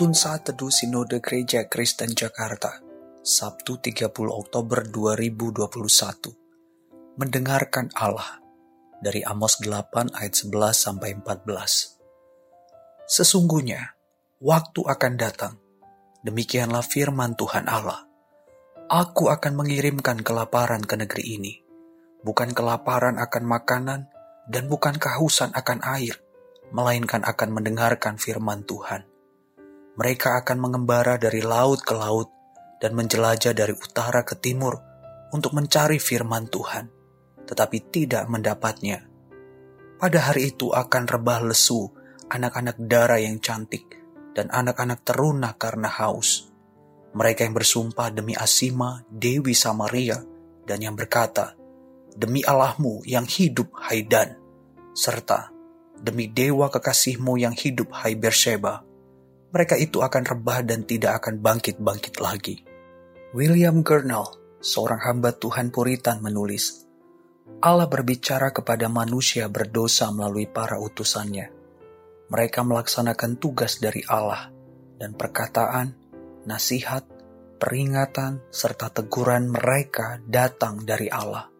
Penuntun Saat Teduh Sinode Gereja Kristen Jakarta, Sabtu 30 Oktober 2021. Mendengarkan Allah dari Amos 8 ayat 11 sampai 14. Sesungguhnya waktu akan datang, demikianlah firman Tuhan Allah. Aku akan mengirimkan kelaparan ke negeri ini, bukan kelaparan akan makanan dan bukan kehausan akan air, melainkan akan mendengarkan firman Tuhan mereka akan mengembara dari laut ke laut dan menjelajah dari utara ke timur untuk mencari firman Tuhan, tetapi tidak mendapatnya. Pada hari itu akan rebah lesu anak-anak darah yang cantik dan anak-anak teruna karena haus. Mereka yang bersumpah demi Asima, Dewi Samaria, dan yang berkata, Demi Allahmu yang hidup Haidan, serta demi Dewa kekasihmu yang hidup Hai Berseba, mereka itu akan rebah dan tidak akan bangkit-bangkit lagi. William Gurnall, seorang hamba Tuhan Puritan menulis, Allah berbicara kepada manusia berdosa melalui para utusannya. Mereka melaksanakan tugas dari Allah dan perkataan, nasihat, peringatan, serta teguran mereka datang dari Allah.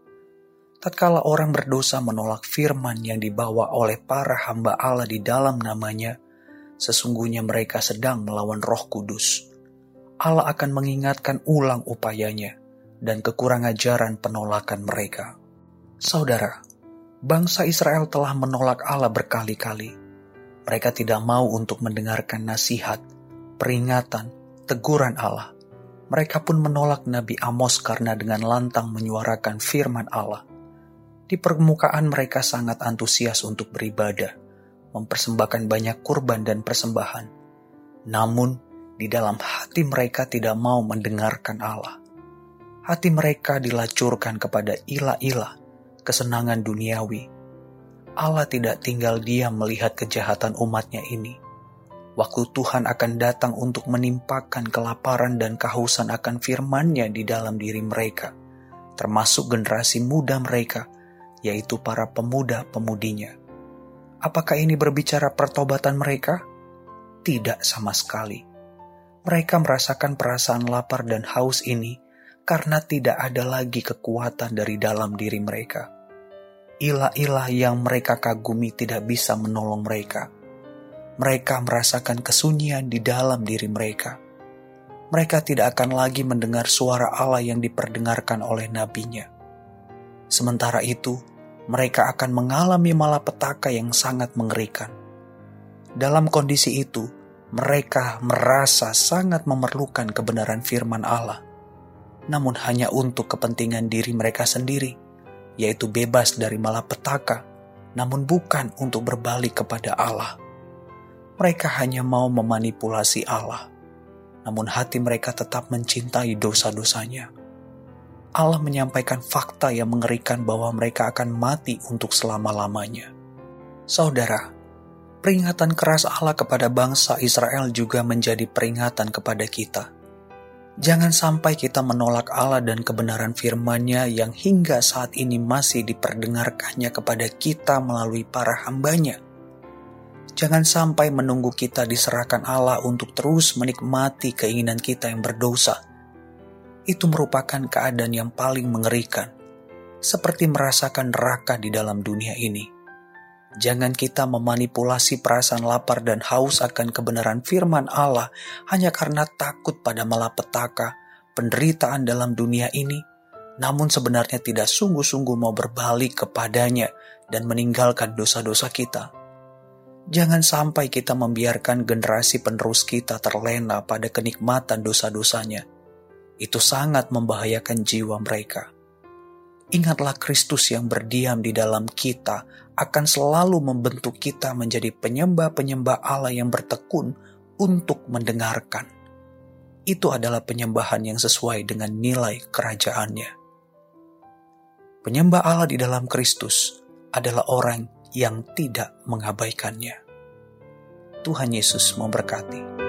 Tatkala orang berdosa menolak firman yang dibawa oleh para hamba Allah di dalam namanya, sesungguhnya mereka sedang melawan Roh Kudus. Allah akan mengingatkan ulang upayanya dan kekurang ajaran penolakan mereka. Saudara, bangsa Israel telah menolak Allah berkali-kali. Mereka tidak mau untuk mendengarkan nasihat, peringatan, teguran Allah. Mereka pun menolak Nabi Amos karena dengan lantang menyuarakan firman Allah. Di permukaan mereka sangat antusias untuk beribadah, mempersembahkan banyak kurban dan persembahan. Namun, di dalam hati mereka tidak mau mendengarkan Allah. Hati mereka dilacurkan kepada ilah-ilah, kesenangan duniawi. Allah tidak tinggal diam melihat kejahatan umatnya ini. Waktu Tuhan akan datang untuk menimpakan kelaparan dan kehausan akan firman-Nya di dalam diri mereka, termasuk generasi muda mereka, yaitu para pemuda-pemudinya. Apakah ini berbicara pertobatan mereka? Tidak sama sekali. Mereka merasakan perasaan lapar dan haus ini karena tidak ada lagi kekuatan dari dalam diri mereka. Ilah-ilah yang mereka kagumi tidak bisa menolong mereka. Mereka merasakan kesunyian di dalam diri mereka. Mereka tidak akan lagi mendengar suara Allah yang diperdengarkan oleh nabinya. Sementara itu, mereka akan mengalami malapetaka yang sangat mengerikan. Dalam kondisi itu, mereka merasa sangat memerlukan kebenaran firman Allah, namun hanya untuk kepentingan diri mereka sendiri, yaitu bebas dari malapetaka, namun bukan untuk berbalik kepada Allah. Mereka hanya mau memanipulasi Allah, namun hati mereka tetap mencintai dosa-dosanya. Allah menyampaikan fakta yang mengerikan bahwa mereka akan mati untuk selama-lamanya. Saudara, peringatan keras Allah kepada bangsa Israel juga menjadi peringatan kepada kita. Jangan sampai kita menolak Allah dan kebenaran firman-Nya yang hingga saat ini masih diperdengarkannya kepada kita melalui para hambanya. Jangan sampai menunggu kita diserahkan Allah untuk terus menikmati keinginan kita yang berdosa – itu merupakan keadaan yang paling mengerikan, seperti merasakan neraka di dalam dunia ini. Jangan kita memanipulasi perasaan lapar dan haus akan kebenaran firman Allah hanya karena takut pada malapetaka, penderitaan dalam dunia ini, namun sebenarnya tidak sungguh-sungguh mau berbalik kepadanya dan meninggalkan dosa-dosa kita. Jangan sampai kita membiarkan generasi penerus kita terlena pada kenikmatan dosa-dosanya itu sangat membahayakan jiwa mereka. Ingatlah Kristus yang berdiam di dalam kita akan selalu membentuk kita menjadi penyembah-penyembah Allah yang bertekun untuk mendengarkan. Itu adalah penyembahan yang sesuai dengan nilai kerajaannya. Penyembah Allah di dalam Kristus adalah orang yang tidak mengabaikannya. Tuhan Yesus memberkati.